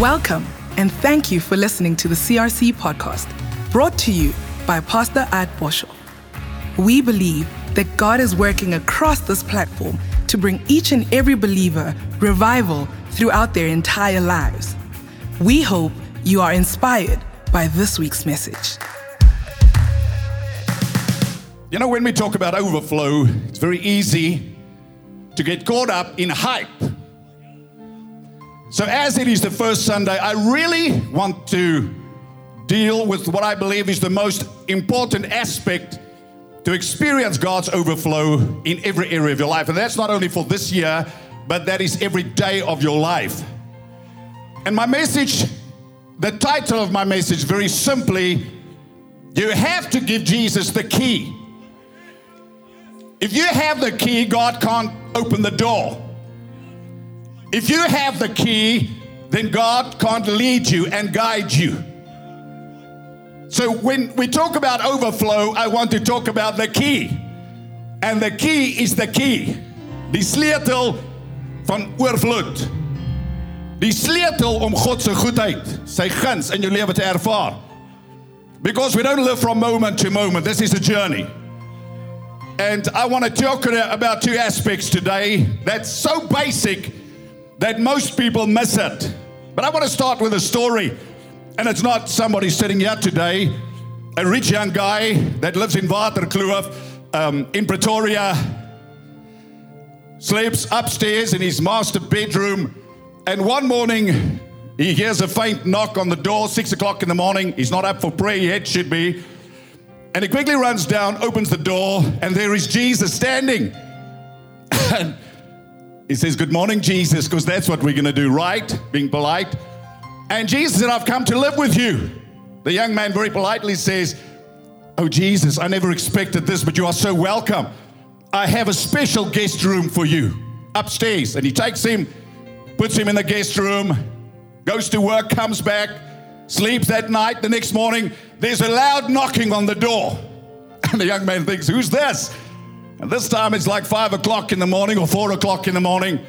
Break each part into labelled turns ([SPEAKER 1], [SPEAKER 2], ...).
[SPEAKER 1] Welcome, and thank you for listening to the CRC podcast, brought to you by Pastor At Boshoff. We believe that God is working across this platform to bring each and every believer revival throughout their entire lives. We hope you are inspired by this week's message.
[SPEAKER 2] You know, when we talk about overflow, it's very easy to get caught up in hype. So, as it is the first Sunday, I really want to deal with what I believe is the most important aspect to experience God's overflow in every area of your life. And that's not only for this year, but that is every day of your life. And my message, the title of my message, very simply, you have to give Jesus the key. If you have the key, God can't open the door. If you have the key, then God can't lead you and guide you. So when we talk about overflow, I want to talk about the key. And the key is the key. Die sleutel van oorvloed. Die sleutel om God se goedheid, sy guns in jou lewe te ervaar. Because we don't live from moment to moment. This is a journey. And I want to talk about two aspects today that's so basic that most people miss it. But I want to start with a story. And it's not somebody sitting here today, a rich young guy that lives in Waterkloof um, in Pretoria, sleeps upstairs in his master bedroom. And one morning, he hears a faint knock on the door, six o'clock in the morning. He's not up for prayer yet, should be. And he quickly runs down, opens the door, and there is Jesus standing. he says, Good morning, Jesus, because that's what we're going to do, right? Being polite. And Jesus said, I've come to live with you. The young man very politely says, Oh, Jesus, I never expected this, but you are so welcome. I have a special guest room for you upstairs. And he takes him, puts him in the guest room, goes to work, comes back, sleeps that night. The next morning, there's a loud knocking on the door. And the young man thinks, Who's this? And this time it's like five o'clock in the morning or four o'clock in the morning.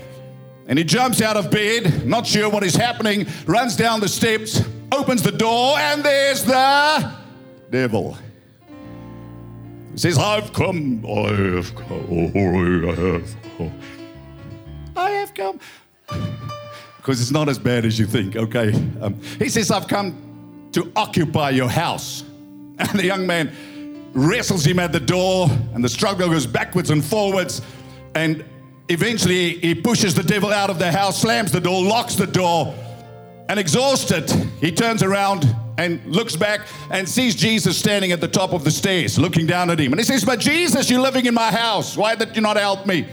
[SPEAKER 2] And he jumps out of bed, not sure what is happening, runs down the steps, opens the door, and there's the devil. He says, I've come, I have come, I have come. I have come. Because it's not as bad as you think, okay? Um, he says, I've come to occupy your house. And the young man wrestles him at the door, and the struggle goes backwards and forwards. And eventually, he pushes the devil out of the house, slams the door, locks the door, and exhausted, he turns around and looks back and sees Jesus standing at the top of the stairs, looking down at him. And he says, But Jesus, you're living in my house. Why did you not help me?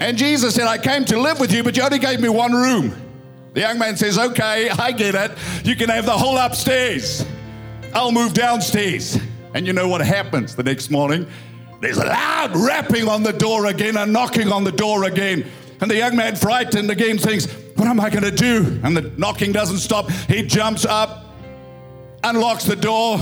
[SPEAKER 2] And Jesus said, I came to live with you, but you only gave me one room. The young man says, Okay, I get it. You can have the whole upstairs. I'll move downstairs. And you know what happens the next morning? There's a loud rapping on the door again and knocking on the door again. And the young man, frightened again, thinks, What am I going to do? And the knocking doesn't stop. He jumps up, unlocks the door,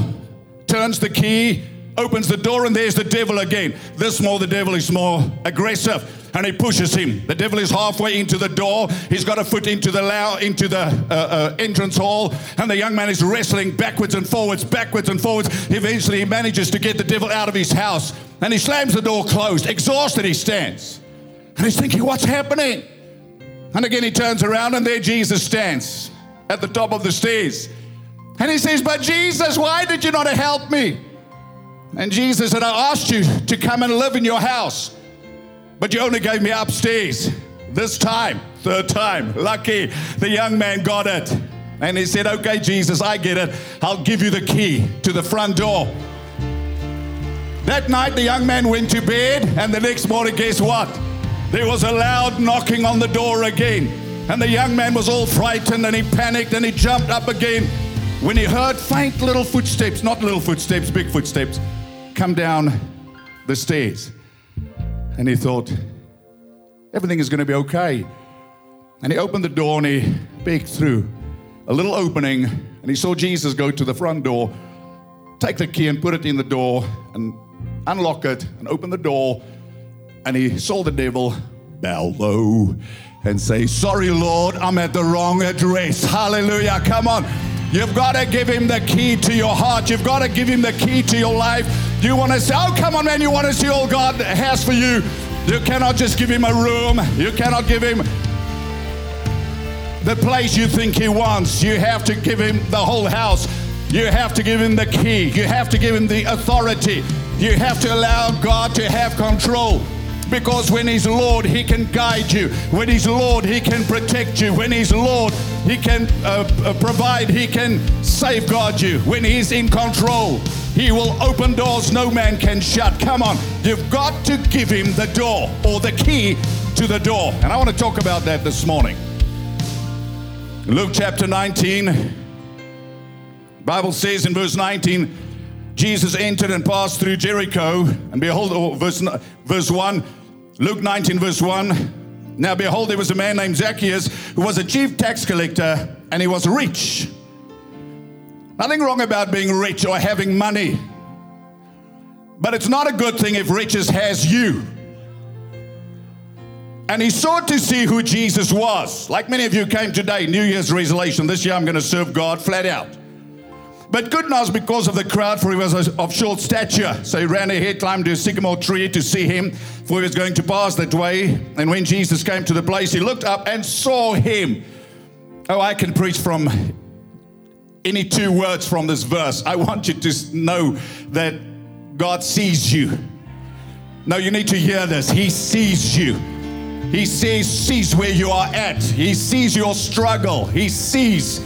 [SPEAKER 2] turns the key, opens the door, and there's the devil again. This more, the devil is more aggressive. And he pushes him. The devil is halfway into the door. He's got a foot into the low, into the uh, uh, entrance hall, and the young man is wrestling backwards and forwards, backwards and forwards. Eventually, he manages to get the devil out of his house, and he slams the door closed. Exhausted, he stands, and he's thinking, "What's happening?" And again, he turns around, and there Jesus stands at the top of the stairs, and he says, "But Jesus, why did you not help me?" And Jesus said, I asked you to come and live in your house, but you only gave me upstairs. This time, third time, lucky, the young man got it. And he said, Okay, Jesus, I get it. I'll give you the key to the front door. That night, the young man went to bed, and the next morning, guess what? There was a loud knocking on the door again. And the young man was all frightened and he panicked and he jumped up again when he heard faint little footsteps, not little footsteps, big footsteps, come down the stairs. And he thought, everything is going to be okay. And he opened the door and he peeked through a little opening and he saw Jesus go to the front door, take the key and put it in the door and unlock it and open the door. And he saw the devil bow low and say, Sorry, Lord, I'm at the wrong address. Hallelujah. Come on. You've got to give him the key to your heart. You've got to give him the key to your life. You want to say, Oh, come on, man, you want to see all God has for you. You cannot just give him a room. You cannot give him the place you think he wants. You have to give him the whole house. You have to give him the key. You have to give him the authority. You have to allow God to have control. Because when He's Lord, He can guide you. When He's Lord, He can protect you. When He's Lord, He can uh, uh, provide, He can safeguard you. When He's in control, He will open doors no man can shut. Come on, you've got to give Him the door or the key to the door. And I want to talk about that this morning. Luke chapter 19. Bible says in verse 19, Jesus entered and passed through Jericho, and behold, oh, verse, verse 1, Luke 19, verse 1. Now behold, there was a man named Zacchaeus who was a chief tax collector, and he was rich. Nothing wrong about being rich or having money. But it's not a good thing if riches has you. And he sought to see who Jesus was. Like many of you came today, New Year's resolution. This year I'm going to serve God flat out. But good knows because of the crowd, for he was of short stature. So he ran ahead, climbed to a sycamore tree to see him, for he was going to pass that way. And when Jesus came to the place, he looked up and saw him. Oh, I can preach from any two words from this verse. I want you to know that God sees you. Now you need to hear this. He sees you. He sees, sees where you are at. He sees your struggle. He sees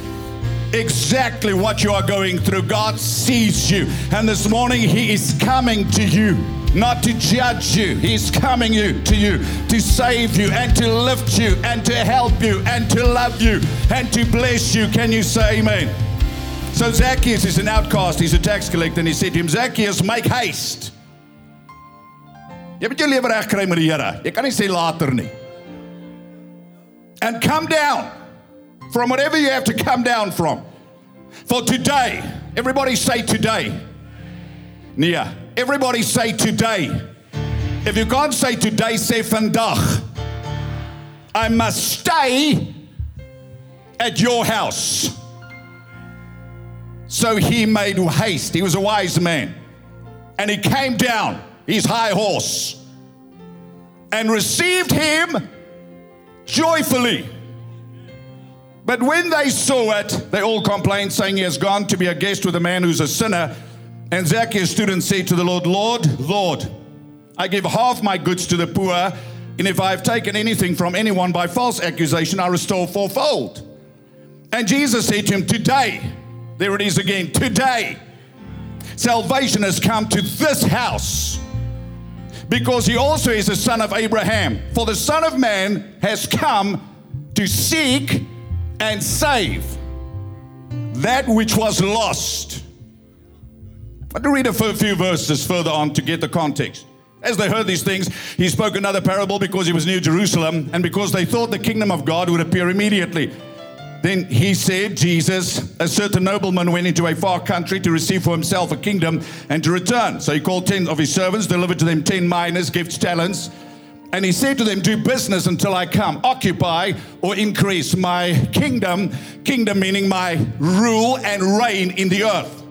[SPEAKER 2] exactly what you are going through. God sees you. And this morning, He is coming to you. Not to judge you, He's coming you to you to save you and to lift you and to help you and to love you and to bless you. Can you say amen? So Zacchaeus is an outcast, he's a tax collector, and he said to him, Zacchaeus, make haste. Jy moet jou lewe reg met die Here. Jy kan nie sê later nie. And come down from whatever you have to come down from. For today, everybody say today. Nia, everybody say today. If you can't say today, say vandag. I must stay at your house. So he made haste. He was a wise man. And he came down his high horse and received him joyfully. But when they saw it, they all complained, saying, He has gone to be a guest with a man who's a sinner. And Zacchaeus stood and said to the Lord, Lord, Lord, I give half my goods to the poor, and if I have taken anything from anyone by false accusation, I restore fourfold. And Jesus said to him, Today, there it is again, today, salvation has come to this house because he also is a son of Abraham. For the Son of Man has come to seek and save that which was lost. I to read a few verses further on to get the context. As they heard these things, he spoke another parable because he was near Jerusalem and because they thought the kingdom of God would appear immediately. Then he said, Jesus, a certain nobleman went into a far country to receive for himself a kingdom and to return. So he called ten of his servants, delivered to them ten minas, gifts, talents and he said to them, Do business until I come. Occupy or increase my kingdom, kingdom meaning my rule and reign in the earth.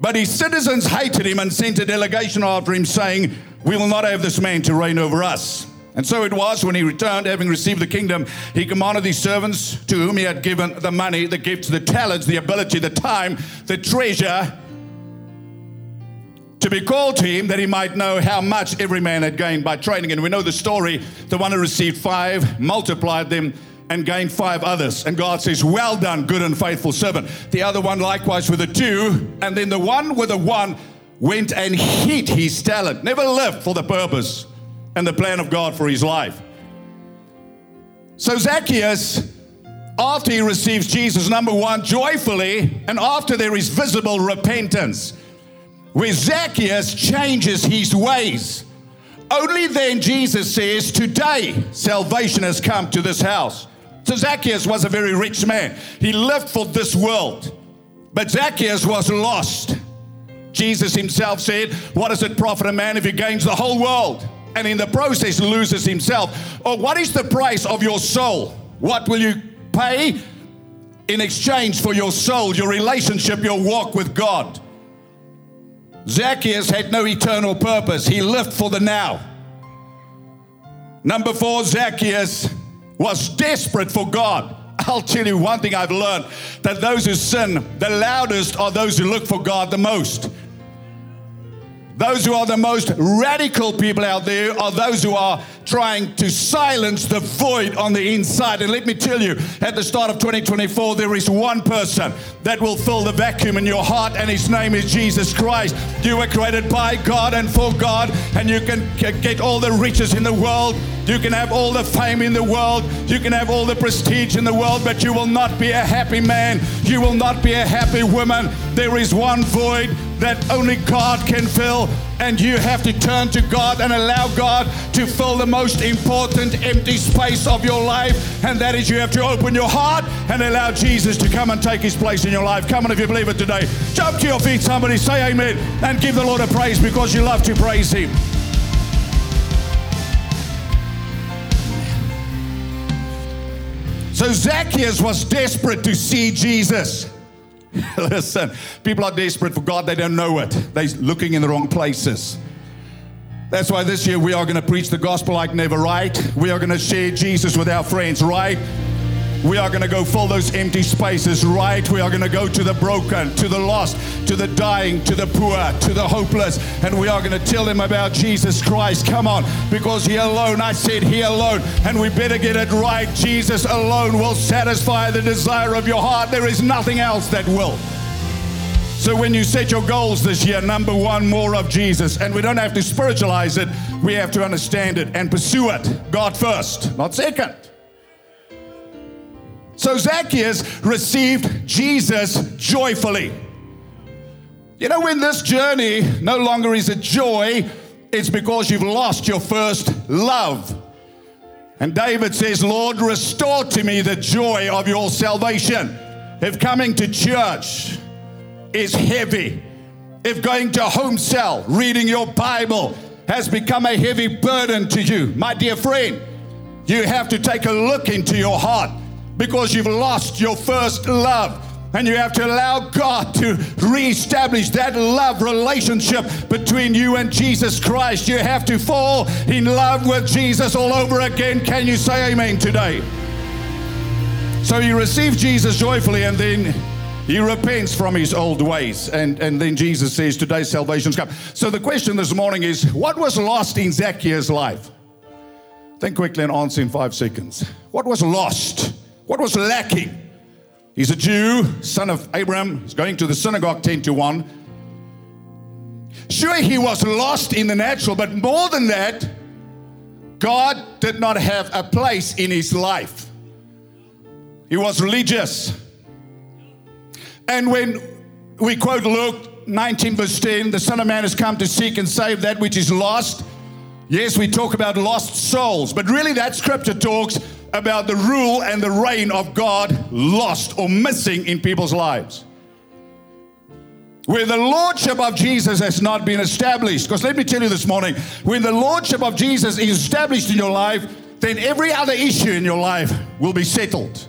[SPEAKER 2] But his citizens hated him and sent a delegation after him, saying, We will not have this man to reign over us. And so it was when he returned, having received the kingdom, he commanded these servants to whom he had given the money, the gifts, the talents, the ability, the time, the treasure to be called to him that he might know how much every man had gained by training. And we know the story the one who received five multiplied them and gained five others. And God says, Well done, good and faithful servant. The other one likewise with the two. And then the one with the one went and hid his talent, never lived for the purpose and the plan of God for his life. So Zacchaeus, after he receives Jesus, number one, joyfully, and after there is visible repentance where Zacchaeus changes his ways. Only then Jesus says, Today salvation has come to this house. So Zacchaeus was a very rich man. He lived for this world. But Zacchaeus was lost. Jesus himself said, What does it profit a man if he gains the whole world and in the process loses himself? Or what is the price of your soul? What will you pay in exchange for your soul, your relationship, your walk with God? Zacchaeus had no eternal purpose, he lived for the now. Number four, Zacchaeus was desperate for God. I'll tell you one thing I've learned that those who sin the loudest are those who look for God the most. Those who are the most radical people out there are those who are trying to silence the void on the inside. And let me tell you, at the start of 2024, there is one person that will fill the vacuum in your heart, and his name is Jesus Christ. You were created by God and for God, and you can get all the riches in the world. You can have all the fame in the world. You can have all the prestige in the world, but you will not be a happy man. You will not be a happy woman. There is one void that only God can fill, and you have to turn to God and allow God to fill the most important empty space of your life, and that is you have to open your heart and allow Jesus to come and take his place in your life. Come on, if you believe it today, jump to your feet, somebody say amen, and give the Lord a praise because you love to praise him. So Zacchaeus was desperate to see Jesus. Listen, people are desperate for God, they don't know it. They're looking in the wrong places. That's why this year we are going to preach the gospel like never, right? We are going to share Jesus with our friends, right? We are going to go fill those empty spaces, right? We are going to go to the broken, to the lost, to the dying, to the poor, to the hopeless, and we are going to tell them about Jesus Christ. Come on, because He alone, I said He alone, and we better get it right. Jesus alone will satisfy the desire of your heart. There is nothing else that will. So when you set your goals this year, number one, more of Jesus. And we don't have to spiritualize it, we have to understand it and pursue it. God first, not second. So Zacchaeus received Jesus joyfully. You know, when this journey no longer is a joy, it's because you've lost your first love. And David says, Lord, restore to me the joy of your salvation. If coming to church is heavy, if going to home cell, reading your Bible has become a heavy burden to you, my dear friend, you have to take a look into your heart because you've lost your first love. And you have to allow God to reestablish that love relationship between you and Jesus Christ. You have to fall in love with Jesus all over again. Can you say amen today? So you receive Jesus joyfully and then he repents from his old ways. And, and then Jesus says, Today's salvation's come. So the question this morning is what was lost in Zacchaeus' life? Think quickly and answer in five seconds. What was lost? What was lacking? He's a Jew, son of Abraham. He's going to the synagogue 10 to 1. Sure, he was lost in the natural, but more than that, God did not have a place in his life. He was religious. And when we quote Luke 19, verse 10, the Son of Man has come to seek and save that which is lost. Yes, we talk about lost souls, but really that scripture talks about the rule and the reign of God lost or missing in people's lives. Where the lordship of Jesus has not been established. Because let me tell you this morning when the lordship of Jesus is established in your life, then every other issue in your life will be settled.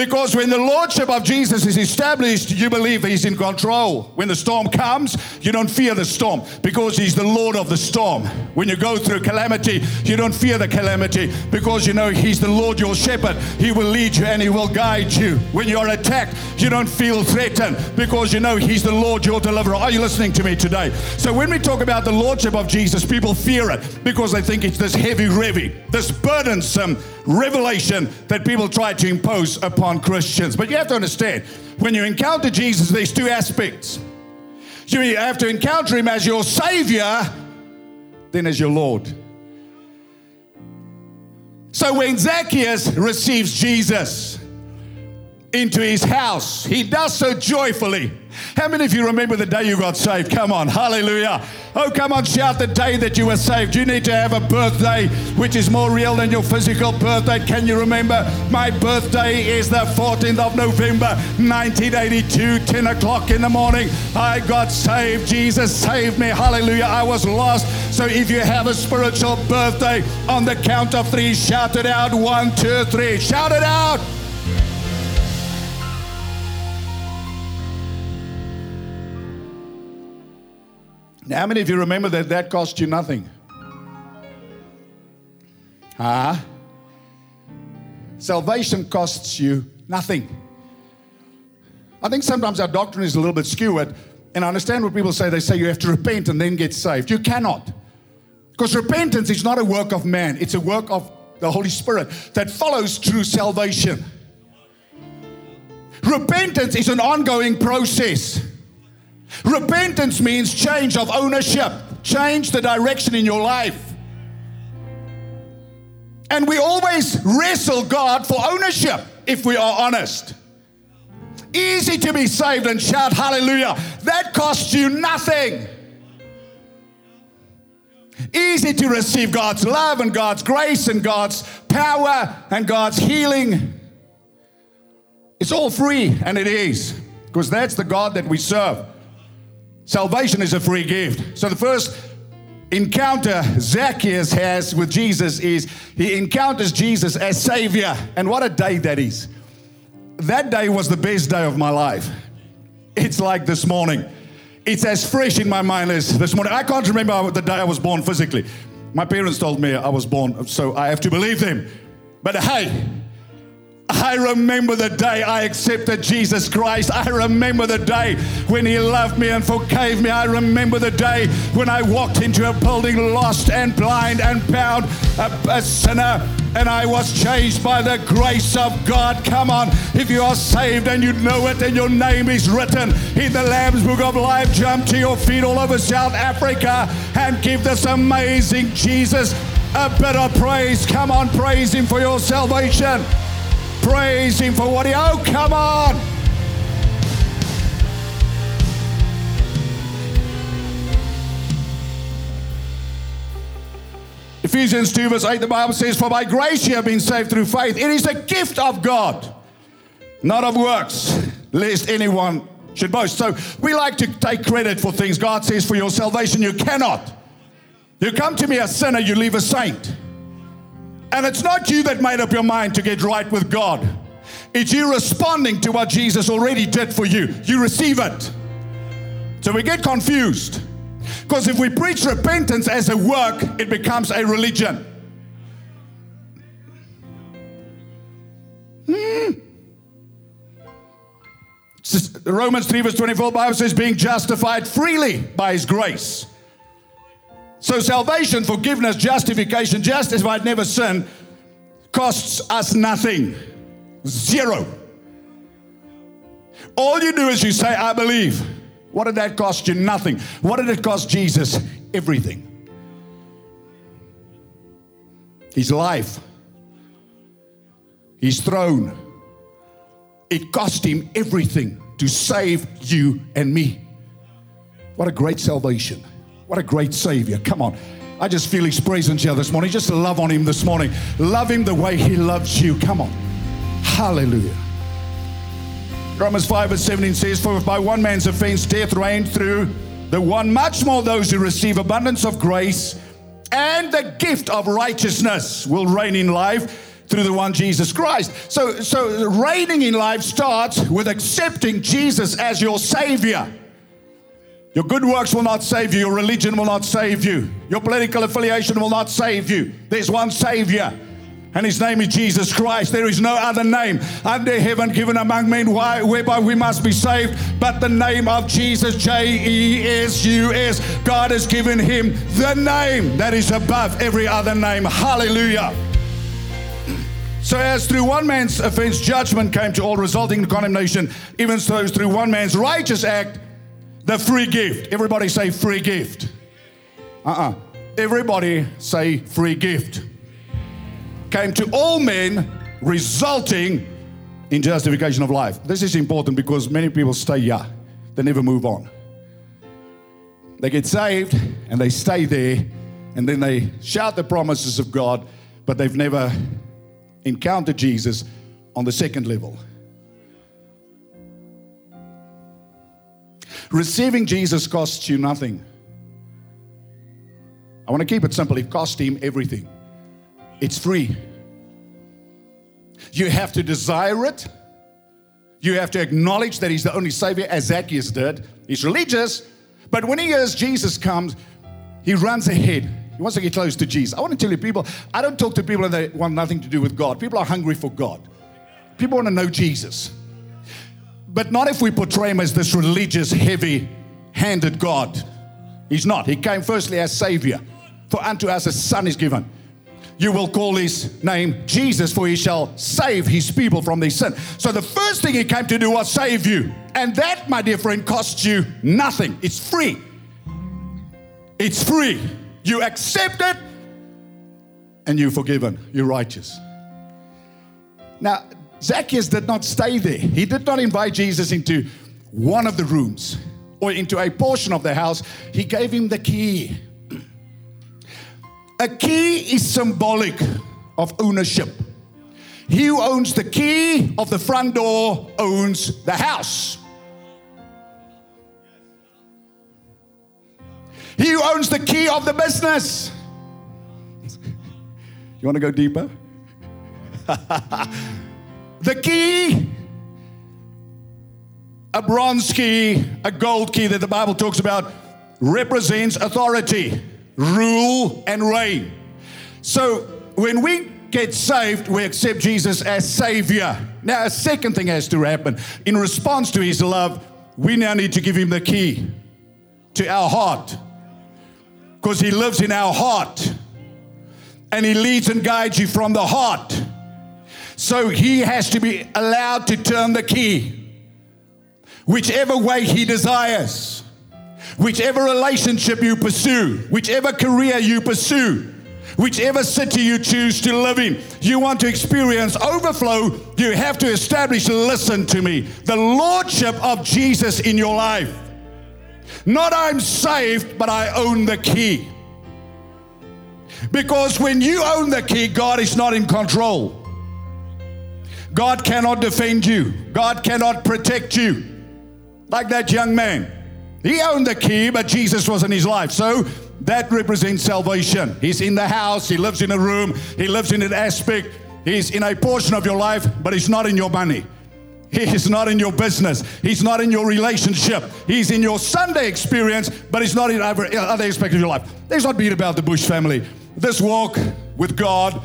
[SPEAKER 2] Because when the Lordship of Jesus is established, you believe He's in control. When the storm comes, you don't fear the storm because He's the Lord of the storm. When you go through calamity, you don't fear the calamity because you know He's the Lord your shepherd. He will lead you and He will guide you. When you're attacked, you don't feel threatened because you know He's the Lord your deliverer. Are you listening to me today? So when we talk about the Lordship of Jesus, people fear it because they think it's this heavy, heavy, this burdensome revelation that people try to impose upon Christians. But you have to understand, when you encounter Jesus, there's two aspects. You have to encounter him as your Savior, then as your Lord. So when Zacchaeus receives Jesus, into his house. He does so joyfully. How many of you remember the day you got saved? Come on, hallelujah. Oh, come on, shout the day that you were saved. You need to have a birthday which is more real than your physical birthday. Can you remember? My birthday is the 14th of November, 1982, 10 o'clock in the morning. I got saved. Jesus saved me. Hallelujah. I was lost. So if you have a spiritual birthday, on the count of three, shout it out. One, two, three. Shout it out. How many of you remember that that cost you nothing? Huh? Salvation costs you nothing. I think sometimes our doctrine is a little bit skewed, and I understand what people say. They say you have to repent and then get saved. You cannot. Because repentance is not a work of man, it's a work of the Holy Spirit that follows through salvation. Repentance is an ongoing process. Repentance means change of ownership, change the direction in your life. And we always wrestle God for ownership if we are honest. Easy to be saved and shout hallelujah. That costs you nothing. Easy to receive God's love and God's grace and God's power and God's healing. It's all free, and it is, because that's the God that we serve. Salvation is a free gift. So the first encounter Zacchaeus has with Jesus is he encounters Jesus as Savior. And what a day that is. That day was the best day of my life. It's like this morning. It's as fresh in my mind as this morning. I can't remember the day I was born physically. My parents told me I was born, so I have to believe them. But hey, I remember the day I accepted Jesus Christ. I remember the day when He loved me and forgave me. I remember the day when I walked into a building lost and blind and bound, a, a sinner, and I was changed by the grace of God. Come on, if you are saved and you know it and your name is written in the Lamb's Book of Life, jump to your feet all over South Africa and give this amazing Jesus a bit of praise. Come on, praise Him for your salvation. Praise Him for what He. Oh, come on! Ephesians 2, verse 8, the Bible says, For by grace you have been saved through faith. It is a gift of God, not of works, lest anyone should boast. So we like to take credit for things. God says, For your salvation, you cannot. You come to me a sinner, you leave a saint. And it's not you that made up your mind to get right with God. It's you responding to what Jesus already did for you. You receive it. So we get confused. Because if we preach repentance as a work, it becomes a religion. Hmm. Romans 3, verse 24, Bible says, being justified freely by his grace. So, salvation, forgiveness, justification, justified, never sin, costs us nothing. Zero. All you do is you say, I believe. What did that cost you? Nothing. What did it cost Jesus? Everything. His life, his throne. It cost him everything to save you and me. What a great salvation. What a great Savior. Come on. I just feel His presence here this morning. Just love on Him this morning. Love Him the way He loves you. Come on. Hallelujah. Romans 5 and 17 says, For if by one man's offense death reigned through the one, much more those who receive abundance of grace and the gift of righteousness will reign in life through the one Jesus Christ. So, so reigning in life starts with accepting Jesus as your Savior. Your good works will not save you. Your religion will not save you. Your political affiliation will not save you. There's one Savior, and His name is Jesus Christ. There is no other name under heaven given among men whereby we must be saved but the name of Jesus. J E S U S. God has given Him the name that is above every other name. Hallelujah. So, as through one man's offense judgment came to all, resulting in condemnation, even so through one man's righteous act, the free gift. Everybody say free gift. Uh uh-uh. uh Everybody say free gift. Came to all men, resulting in justification of life. This is important because many people stay here, they never move on. They get saved and they stay there, and then they shout the promises of God, but they've never encountered Jesus on the second level. Receiving Jesus costs you nothing. I want to keep it simple. It cost him everything. It's free. You have to desire it. You have to acknowledge that he's the only savior, as Zacchaeus did. He's religious, but when he hears Jesus comes, he runs ahead. He wants to get close to Jesus. I want to tell you, people, I don't talk to people that want nothing to do with God. People are hungry for God. People want to know Jesus. But not if we portray him as this religious, heavy handed God. He's not. He came firstly as Savior. For unto us a Son is given. You will call his name Jesus, for he shall save his people from their sin. So the first thing he came to do was save you. And that, my dear friend, costs you nothing. It's free. It's free. You accept it and you're forgiven. You're righteous. Now, Zacchaeus did not stay there. He did not invite Jesus into one of the rooms or into a portion of the house. He gave him the key. A key is symbolic of ownership. He who owns the key of the front door owns the house. He who owns the key of the business. You want to go deeper? the key, a bronze key, a gold key that the Bible talks about, represents authority, rule, and reign. So when we get saved, we accept Jesus as Savior. Now, a second thing has to happen. In response to His love, we now need to give Him the key to our heart because He lives in our heart and He leads and guides you from the heart. So He has to be allowed to turn the key whichever way He desires, whichever relationship you pursue, whichever career you pursue. Whichever city you choose to live in, you want to experience overflow, you have to establish, listen to me, the Lordship of Jesus in your life. Not I'm saved, but I own the key. Because when you own the key, God is not in control. God cannot defend you, God cannot protect you. Like that young man. He owned the key, but Jesus was in his life. So that represents salvation. He's in the house, he lives in a room, he lives in an aspect, he's in a portion of your life, but he's not in your money. He's not in your business. He's not in your relationship. He's in your Sunday experience, but he's not in other, other aspects of your life. Let's not beat about the bush family. This walk with God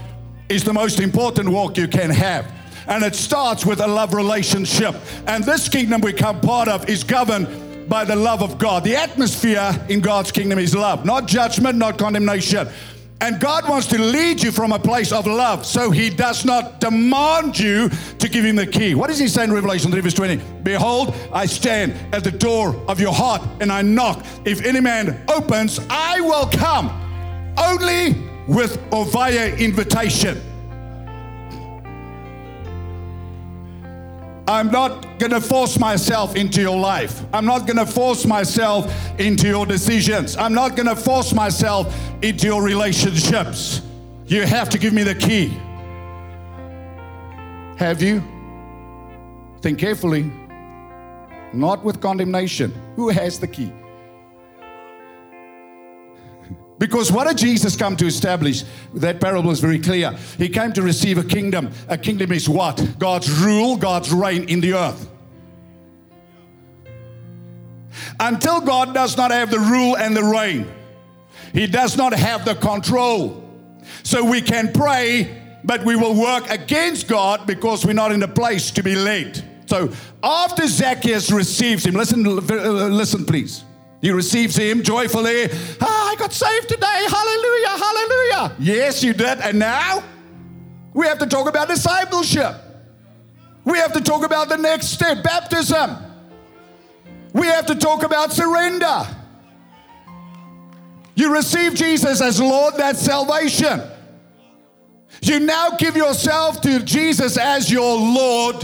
[SPEAKER 2] is the most important walk you can have. And it starts with a love relationship. And this kingdom we come part of is governed by the love of God. The atmosphere in God's kingdom is love, not judgment, not condemnation. And God wants to lead you from a place of love. So he does not demand you to give him the key. What does he say in Revelation 3, verse 20? Behold, I stand at the door of your heart and I knock. If any man opens, I will come only with or via invitation. I'm not going to force myself into your life. I'm not going to force myself into your decisions. I'm not going to force myself into your relationships. You have to give me the key. Have you? Think carefully. Not with condemnation. Who has the key? Because what did Jesus come to establish? That parable is very clear. He came to receive a kingdom. A kingdom is what? God's rule, God's reign in the earth. Until God does not have the rule and the reign, He does not have the control. So we can pray, but we will work against God because we're not in a place to be led. So after Zacchaeus receives him, listen, listen, please. He receives him joyfully. Ah, I got saved today. Hallelujah, hallelujah. Yes, you did. And now we have to talk about discipleship. We have to talk about the next step baptism. We have to talk about surrender. You receive Jesus as Lord, that's salvation. You now give yourself to Jesus as your Lord,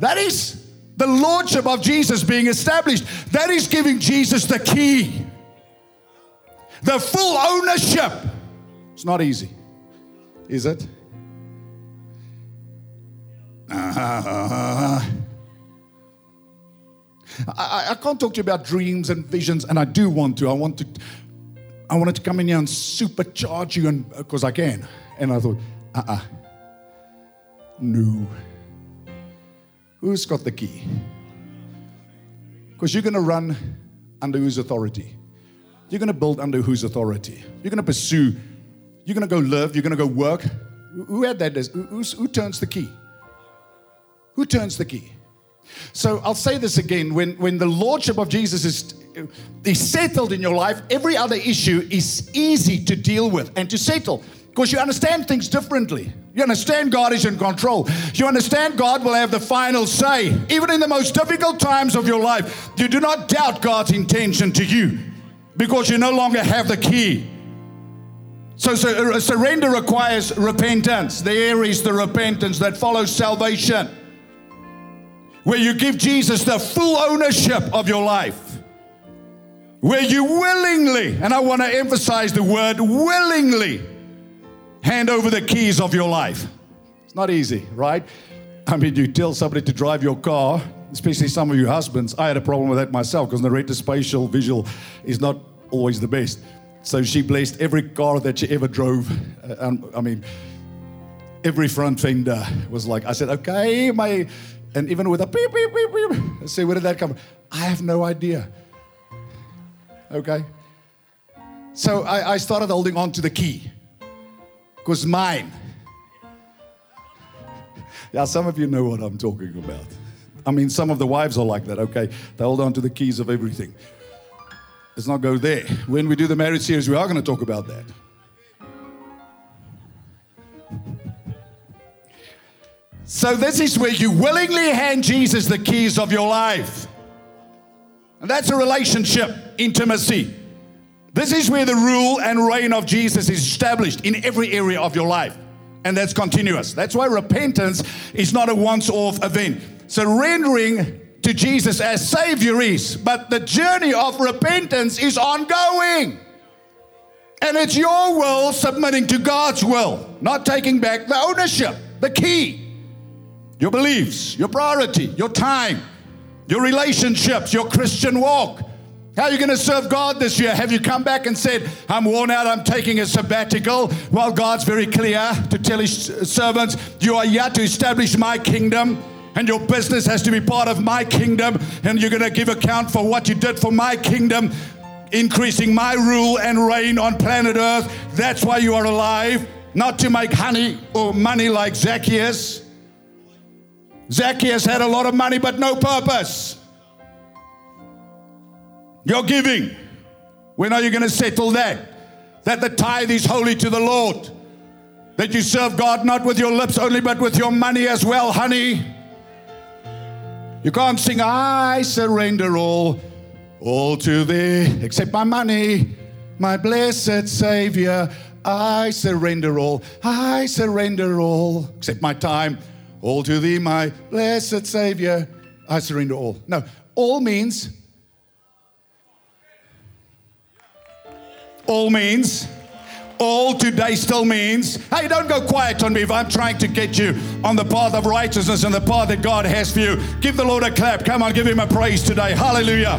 [SPEAKER 2] That is the lordship of Jesus being established. That is giving Jesus the key, the full ownership. It's not easy, is it? Uh, I, I can't talk to you about dreams and visions, and I do want to. I want to. I wanted to come in here and supercharge you, and because I can. And I thought, uh-uh, no. Who's got the key? Because you're going to run under whose authority? You're going to build under whose authority? You're going to pursue. You're going to go live. You're going to go work. Who had that? Who, who turns the key? Who turns the key? So I'll say this again when, when the Lordship of Jesus is, is settled in your life, every other issue is easy to deal with and to settle because you understand things differently. You understand God is in control. You understand God will have the final say. Even in the most difficult times of your life, you do not doubt God's intention to you because you no longer have the key. So, so uh, surrender requires repentance. There is the repentance that follows salvation where you give Jesus the full ownership of your life, where you willingly, and I want to emphasize the word willingly, hand over the keys of your life. It's not easy, right? I mean, you tell somebody to drive your car, especially some of you husbands. I had a problem with that myself because the retrospatial visual is not always the best. So she blessed every car that she ever drove. Uh, I mean, every front fender was like, I said, okay, my and even with a beep, beep, beep, beep, say, where did that come from? I have no idea. Okay? So I, I started holding on to the key. Because mine. Yeah, some of you know what I'm talking about. I mean, some of the wives are like that, okay? They hold on to the keys of everything. Let's not go there. When we do the marriage series, we are going to talk about that. So, this is where you willingly hand Jesus the keys of your life. And that's a relationship, intimacy. This is where the rule and reign of Jesus is established in every area of your life. And that's continuous. That's why repentance is not a once off event. Surrendering to Jesus as Savior is, but the journey of repentance is ongoing. And it's your will submitting to God's will, not taking back the ownership, the key your beliefs, your priority, your time, your relationships, your Christian walk. How are you going to serve God this year? Have you come back and said, I'm worn out, I'm taking a sabbatical? Well, God's very clear to tell his servants, You are yet to establish my kingdom, and your business has to be part of my kingdom, and you're going to give account for what you did for my kingdom, increasing my rule and reign on planet Earth. That's why you are alive, not to make honey or money like Zacchaeus. Zacchaeus had a lot of money but no purpose. Your giving. When are you going to settle that? That the tithe is holy to the Lord. That you serve God not with your lips only, but with your money as well, honey. You can't sing, I surrender all, all to thee, except my money, my blessed Savior. I surrender all, I surrender all, except my time, all to thee, my blessed Savior. I surrender all. No, all means. All means. All today still means. Hey, don't go quiet on me if I'm trying to get you on the path of righteousness and the path that God has for you. Give the Lord a clap. Come on, give him a praise today. Hallelujah.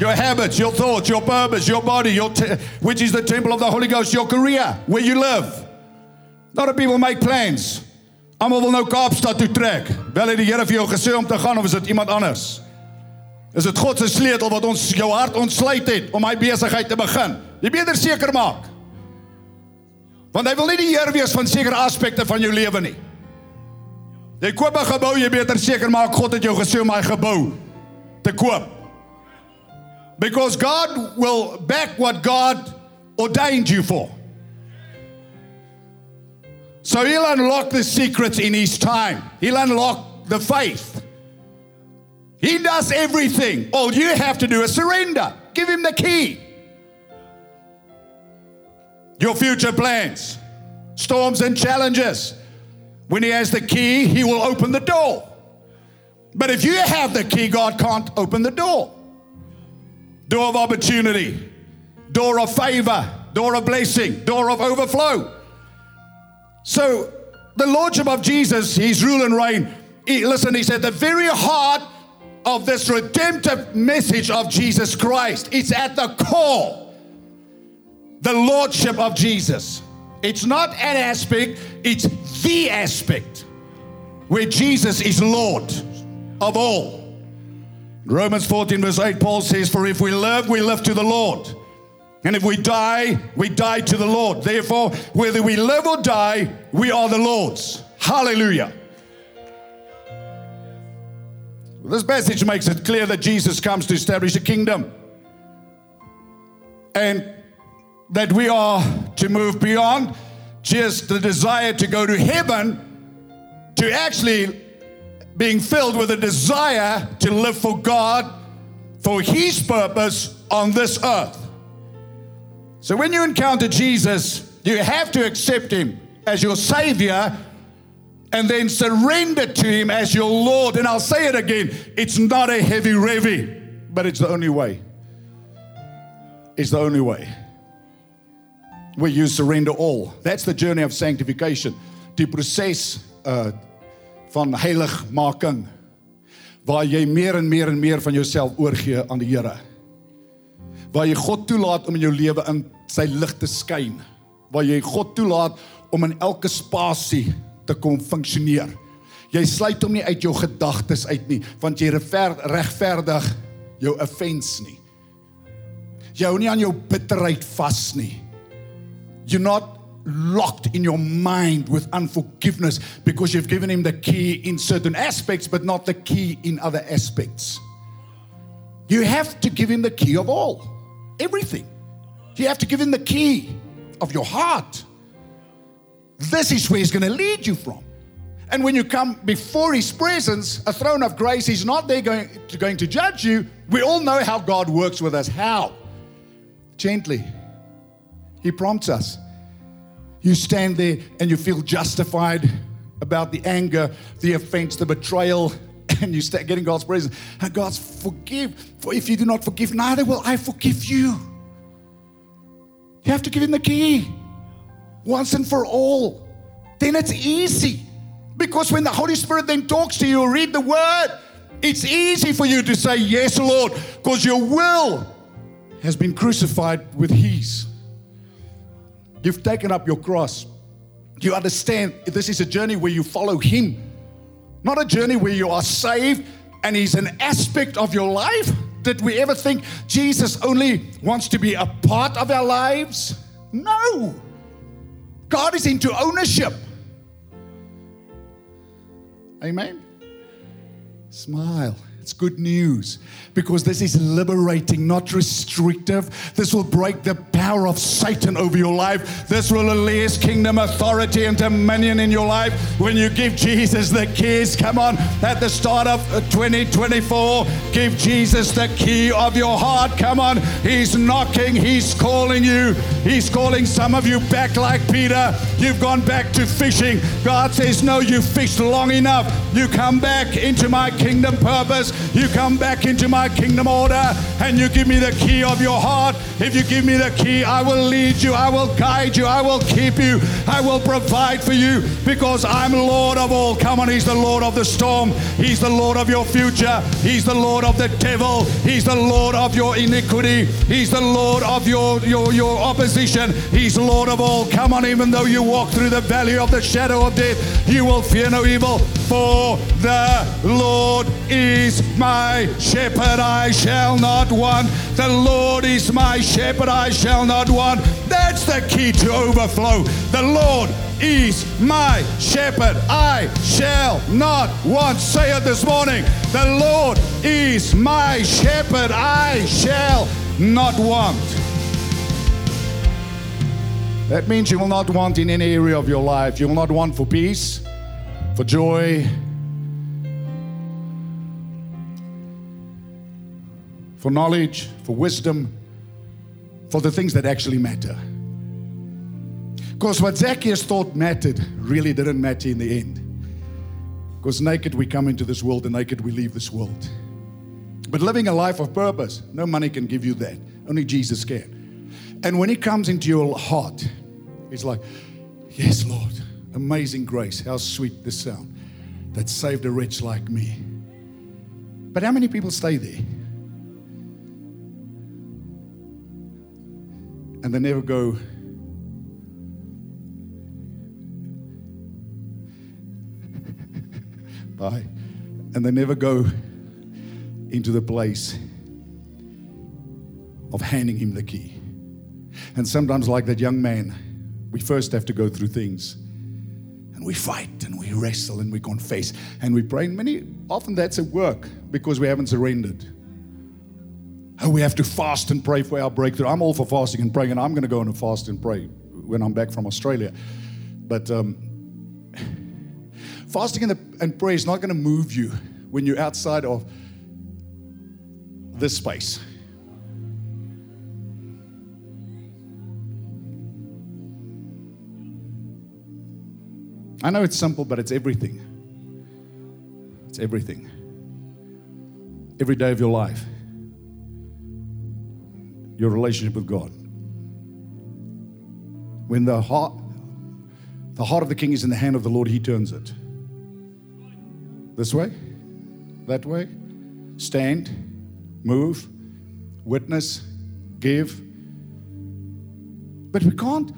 [SPEAKER 2] your habits, your thoughts, your purpose, your body, your te- which is the temple of the Holy Ghost, your career, where you live. A lot of people make plans. Almal wil nou Kaapstad toe trek. Wel het die Here gesê om te gaan of is dit iemand anders? Is dit God se sleutel wat ons jou hart ontsluit het om hy besigheid te begin? Jy beter seker maak. Want hy wil nie die Heer wees van sekere aspekte van jou lewe nie. Jy koop 'n gebou, jy beter seker maak God het jou gesê om hy gebou te koop. Because God will back what God ordained you for. So He'll unlock the secrets in His time, He'll unlock the faith. He does everything. All you have to do is surrender, give Him the key. Your future plans. storms and challenges. When He has the key, He will open the door. But if you have the key, God can't open the door. Door of opportunity, door of favor, door of blessing, door of overflow. So, the Lordship of Jesus, His rule and reign, he, listen, He said, the very heart of this redemptive message of Jesus Christ, it's at the core. The Lordship of Jesus. It's not an aspect, it's the aspect where Jesus is Lord of all. Romans 14, verse 8, Paul says, For if we live, we live to the Lord. And if we die, we die to the Lord. Therefore, whether we live or die, we are the Lord's. Hallelujah. This passage makes it clear that Jesus comes to establish a kingdom. And that we are to move beyond just the desire to go to heaven to actually being filled with a desire to live for God, for His purpose on this earth. So when you encounter Jesus, you have to accept Him as your Savior and then surrender to Him as your Lord. And I'll say it again it's not a heavy revy, but it's the only way. It's the only way. Where you surrender all. That's the journey of sanctification. Die proses uh van heiligmaking waar jy meer en meer en meer van jouself oorgee aan die Here. Waar jy God toelaat om in jou lewe in sy lig te skyn. Waar jy God toelaat om in elke spasie te kom funksioneer. Jy sluit hom nie uit jou gedagtes uit nie, want jy regverdig jou offense nie. Jy hou nie aan jou bitterheid vas nie. You're not locked in your mind with unforgiveness because you've given him the key in certain aspects, but not the key in other aspects. You have to give him the key of all, everything. You have to give him the key of your heart. This is where he's going to lead you from. And when you come before his presence, a throne of grace, he's not there going to, going to judge you. We all know how God works with us. How? Gently. He prompts us. You stand there and you feel justified about the anger, the offense, the betrayal, and you start getting God's presence. And God's forgive. For if you do not forgive, neither will I forgive you. You have to give him the key once and for all. Then it's easy. Because when the Holy Spirit then talks to you, read the word, it's easy for you to say, Yes, Lord, because your will has been crucified with His. You've taken up your cross. You understand this is a journey where you follow Him, not a journey where you are saved and He's an aspect of your life. Did we ever think Jesus only wants to be a part of our lives? No. God is into ownership. Amen. Smile. It's good news because this is liberating, not restrictive. This will break the power of Satan over your life. This will release kingdom authority and dominion in your life when you give Jesus the keys. Come on, at the start of uh, 2024, give Jesus the key of your heart. Come on, He's knocking, He's calling you. He's calling some of you back like Peter. You've gone back to fishing. God says, No, you fished long enough. You come back into my kingdom purpose. You come back into my kingdom order and you give me the key of your heart. If you give me the key, I will lead you, I will guide you, I will keep you, I will provide for you because I'm Lord of all. Come on, He's the Lord of the storm, He's the Lord of your future, He's the Lord of the devil, He's the Lord of your iniquity, He's the Lord of your, your, your opposition, He's Lord of all. Come on, even though you walk through the valley of the shadow of death, you will fear no evil, for the Lord is my shepherd, I shall not want. The Lord is my shepherd, I shall not want. That's the key to overflow. The Lord is my shepherd, I shall not want. Say it this morning. The Lord is my shepherd, I shall not want. That means you will not want in any area of your life. You will not want for peace, for joy, for knowledge, for wisdom, for the things that actually matter. Because what Zacchaeus thought mattered really didn't matter in the end. Because naked we come into this world and naked we leave this world. But living a life of purpose, no money can give you that. Only Jesus can. And when He comes into your heart, He's like, Yes, Lord, amazing grace. How sweet the sound that saved a wretch like me. But how many people stay there? And they never go, bye. And they never go into the place of handing him the key. And sometimes, like that young man, we first have to go through things and we fight and we wrestle and we confess and we pray. And many often that's at work because we haven't surrendered. Oh, we have to fast and pray for our breakthrough. I'm all for fasting and praying, and I'm going to go on a fast and pray when I'm back from Australia. But um, fasting and, the, and prayer is not going to move you when you're outside of this space. I know it's simple, but it's everything. It's everything. Every day of your life, your relationship with God. When the heart, the heart of the king is in the hand of the Lord, he turns it. This way, that way, stand, move, witness, give. But we can't,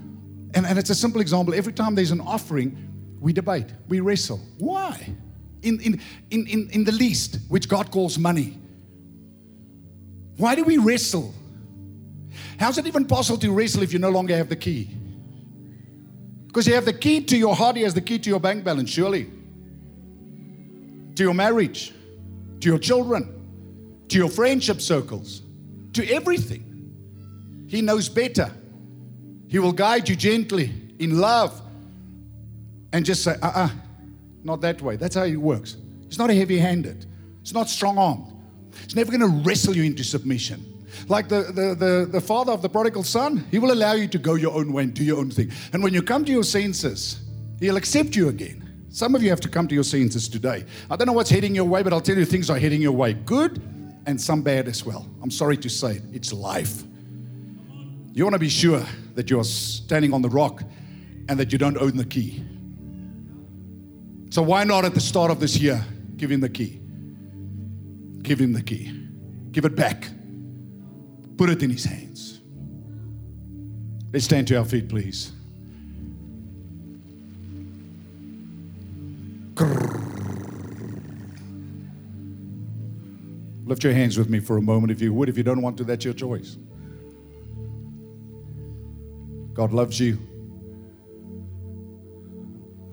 [SPEAKER 2] and, and it's a simple example. Every time there's an offering, we debate, we wrestle. Why? In, in, in, in, in the least, which God calls money. Why do we wrestle? How's it even possible to wrestle if you no longer have the key? Because you have the key to your heart, he has the key to your bank balance, surely. To your marriage, to your children, to your friendship circles, to everything. He knows better. He will guide you gently in love and just say, uh uh-uh, uh, not that way. That's how it works. It's not heavy handed, it's not strong armed. It's never going to wrestle you into submission. Like the, the, the, the father of the prodigal son, he will allow you to go your own way and do your own thing. And when you come to your senses, he'll accept you again. Some of you have to come to your senses today. I don't know what's heading your way, but I'll tell you things are heading your way. Good and some bad as well. I'm sorry to say it. It's life. You want to be sure that you're standing on the rock and that you don't own the key. So why not at the start of this year give him the key? Give him the key. Give it back. Put it in his hands. Let's stand to our feet, please. Lift your hands with me for a moment if you would. If you don't want to, that's your choice. God loves you.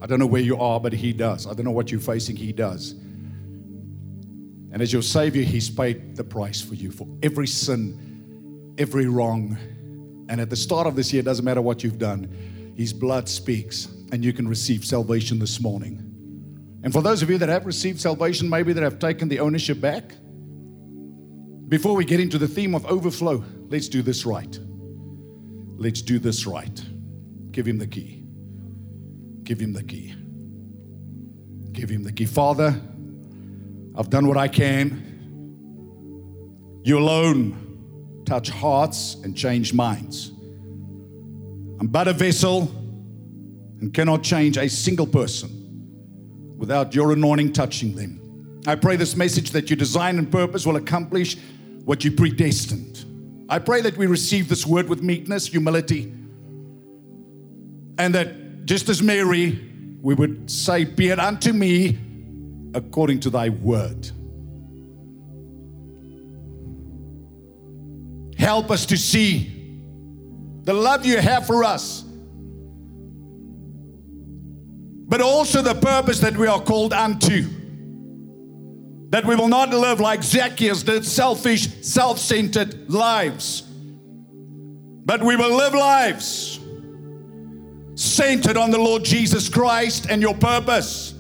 [SPEAKER 2] I don't know where you are, but He does. I don't know what you're facing, He does. And as your Savior, He's paid the price for you for every sin, every wrong. And at the start of this year, it doesn't matter what you've done, His blood speaks, and you can receive salvation this morning. And for those of you that have received salvation, maybe that have taken the ownership back, before we get into the theme of overflow, let's do this right. Let's do this right. Give Him the key. Give him the key. Give him the key. Father, I've done what I can. You alone touch hearts and change minds. I'm but a vessel and cannot change a single person without your anointing touching them. I pray this message that you design and purpose will accomplish what you predestined. I pray that we receive this word with meekness, humility, and that just as Mary, we would say, Be it unto me according to thy word. Help us to see the love you have for us, but also the purpose that we are called unto. That we will not live like Zacchaeus did, selfish, self centered lives, but we will live lives centered on the Lord Jesus Christ and your purpose,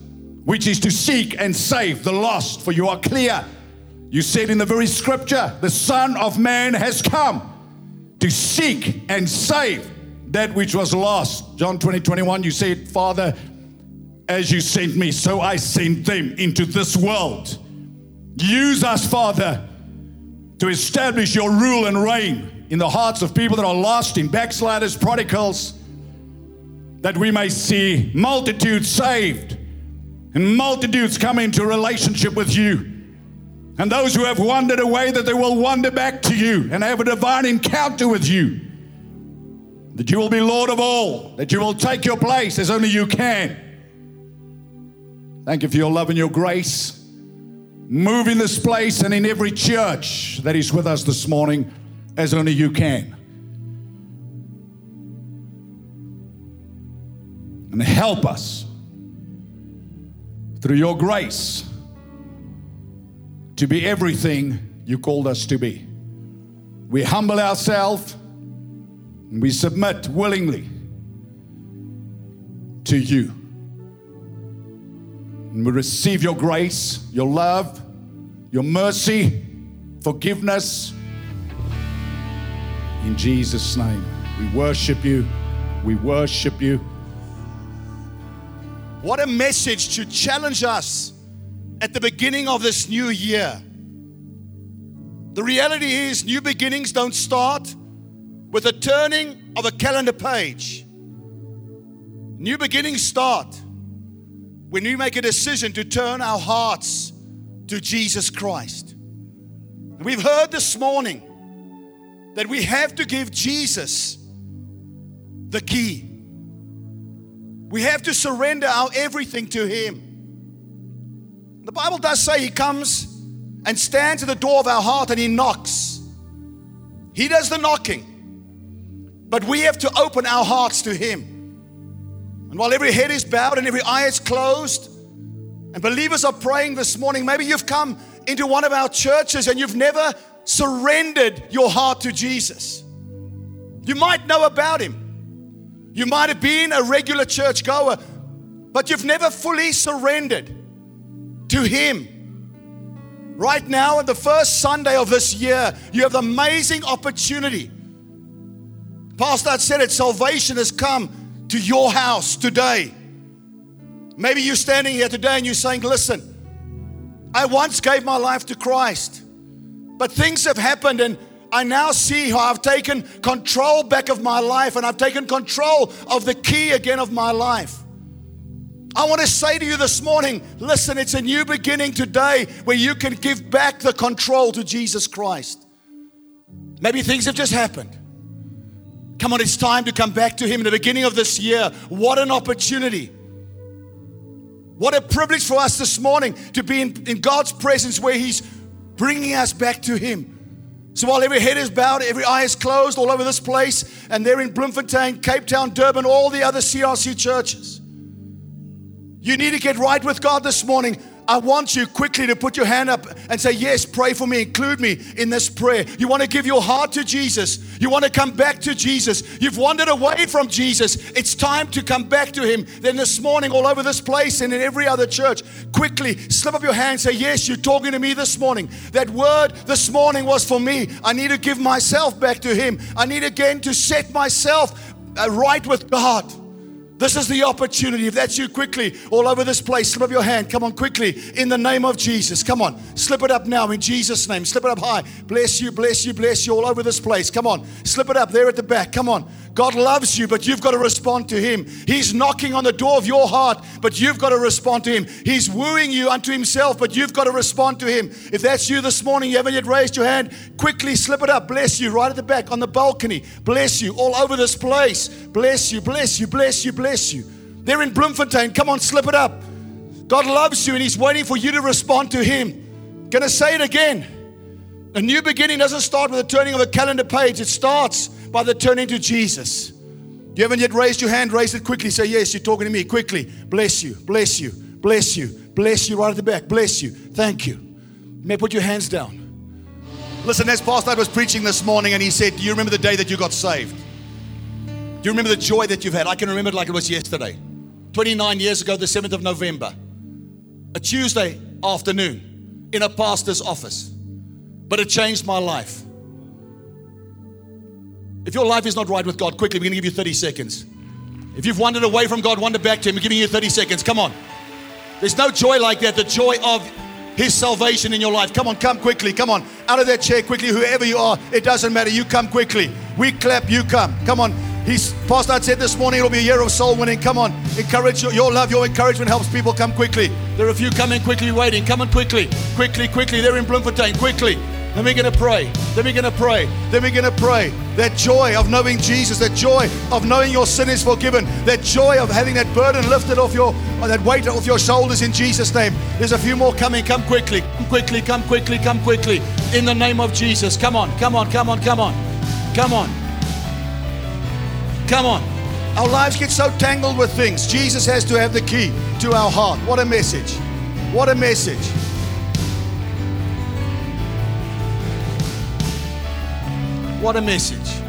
[SPEAKER 2] which is to seek and save the lost. For you are clear. You said in the very scripture, the Son of Man has come to seek and save that which was lost. John 20, 21, you said, Father, as you sent me, so I sent them into this world. Use us, Father, to establish your rule and reign in the hearts of people that are lost, in backsliders, prodigals, that we may see multitudes saved and multitudes come into relationship with you. And those who have wandered away, that they will wander back to you and have a divine encounter with you. That you will be Lord of all, that you will take your place as only you can. Thank you for your love and your grace. Move in this place and in every church that is with us this morning as only you can. And help us through your grace to be everything you called us to be. We humble ourselves and we submit willingly to you. And we receive your grace, your love, your mercy, forgiveness. In Jesus' name, we worship you. We worship you.
[SPEAKER 3] What a message to challenge us at the beginning of this new year. The reality is, new beginnings don't start with a turning of a calendar page. New beginnings start when we make a decision to turn our hearts to Jesus Christ. We've heard this morning that we have to give Jesus the key. We have to surrender our everything to Him. The Bible does say He comes and stands at the door of our heart and He knocks. He does the knocking, but we have to open our hearts to Him. And while every head is bowed and every eye is closed, and believers are praying this morning, maybe you've come into one of our churches and you've never surrendered your heart to Jesus. You might know about Him. You might have been a regular church goer, but you've never fully surrendered to Him. Right now, on the first Sunday of this year, you have the amazing opportunity. Pastor had said it salvation has come to your house today. Maybe you're standing here today and you're saying, Listen, I once gave my life to Christ, but things have happened and I now see how I've taken control back of my life and I've taken control of the key again of my life. I want to say to you this morning listen, it's a new beginning today where you can give back the control to Jesus Christ. Maybe things have just happened. Come on, it's time to come back to Him in the beginning of this year. What an opportunity! What a privilege for us this morning to be in, in God's presence where He's bringing us back to Him. So while every head is bowed, every eye is closed all over this place, and they're in Bloemfontein, Cape Town, Durban, all the other CRC churches. You need to get right with God this morning. I want you quickly to put your hand up and say, Yes, pray for me. Include me in this prayer. You want to give your heart to Jesus. You want to come back to Jesus. You've wandered away from Jesus. It's time to come back to Him. Then this morning, all over this place and in every other church, quickly slip up your hand and say, Yes, you're talking to me this morning. That word this morning was for me. I need to give myself back to Him. I need again to set myself uh, right with God. This is the opportunity. If that's you, quickly, all over this place, slip up your hand. Come on, quickly, in the name of Jesus. Come on, slip it up now in Jesus' name. Slip it up high. Bless you, bless you, bless you all over this place. Come on, slip it up there at the back. Come on. God loves you, but you've got to respond to Him. He's knocking on the door of your heart, but you've got to respond to Him. He's wooing you unto Himself, but you've got to respond to Him. If that's you this morning, you haven't yet raised your hand, quickly slip it up. Bless you right at the back on the balcony. Bless you all over this place. Bless you, bless you, bless you, bless you. They're in Bloemfontein. Come on, slip it up. God loves you and He's waiting for you to respond to Him. Gonna say it again. A new beginning doesn't start with the turning of a calendar page, it starts by the turning to Jesus. You haven't yet raised your hand, raise it quickly. Say, Yes, you're talking to me. Quickly. Bless you, bless you, bless you, bless you right at the back. Bless you. Thank you. you may put your hands down. Listen, as Pastor was preaching this morning, and he said, Do you remember the day that you got saved? Do you remember the joy that you've had? I can remember it like it was yesterday. 29 years ago, the 7th of November, a Tuesday afternoon in a pastor's office. But it changed my life. If your life is not right with God, quickly, we're going to give you 30 seconds. If you've wandered away from God, wander back to Him. We're giving you 30 seconds. Come on. There's no joy like that. The joy of His salvation in your life. Come on, come quickly. Come on. Out of that chair quickly. Whoever you are, it doesn't matter. You come quickly. We clap, you come. Come on. He's, Pastor said this morning it'll be a year of soul winning. Come on. Encourage your, your love, your encouragement helps people come quickly. There are a few coming quickly waiting. Come on quickly. Quickly, quickly. They're in Bloemfontein. Quickly. Then we're going to pray. Then we're going to pray. Then we're going to pray. That joy of knowing Jesus, that joy of knowing your sin is forgiven, that joy of having that burden lifted off your, that weight off your shoulders in Jesus' name. There's a few more coming. Come quickly. Come quickly. Come quickly. Come quickly. In the name of Jesus. Come on. Come on. Come on. Come on. Come on. Come on. Our lives get so tangled with things. Jesus has to have the key to our heart. What a message. What a message. What a message.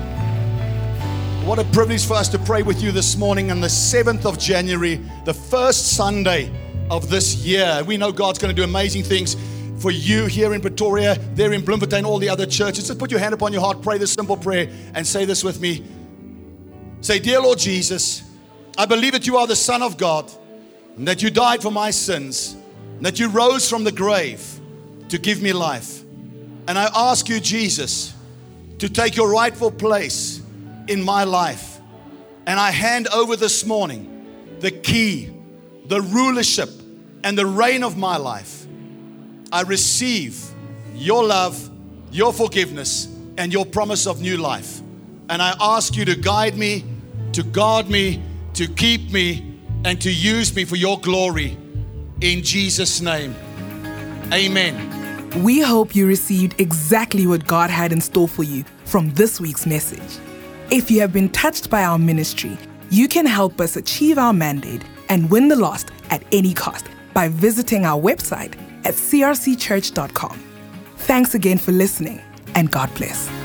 [SPEAKER 3] What a privilege for us to pray with you this morning on the 7th of January, the first Sunday of this year. We know God's going to do amazing things for you here in Pretoria, there in Bloemfontein, all the other churches. Just put your hand upon your heart, pray this simple prayer, and say this with me. Say, Dear Lord Jesus, I believe that you are the Son of God, and that you died for my sins, and that you rose from the grave to give me life. And I ask you, Jesus, to take your rightful place in my life. And I hand over this morning the key, the rulership, and the reign of my life. I receive your love, your forgiveness, and your promise of new life. And I ask you to guide me, to guard me, to keep me, and to use me for your glory. In Jesus' name. Amen.
[SPEAKER 1] We hope you received exactly what God had in store for you from this week's message. If you have been touched by our ministry, you can help us achieve our mandate and win the lost at any cost by visiting our website at crcchurch.com. Thanks again for listening, and God bless.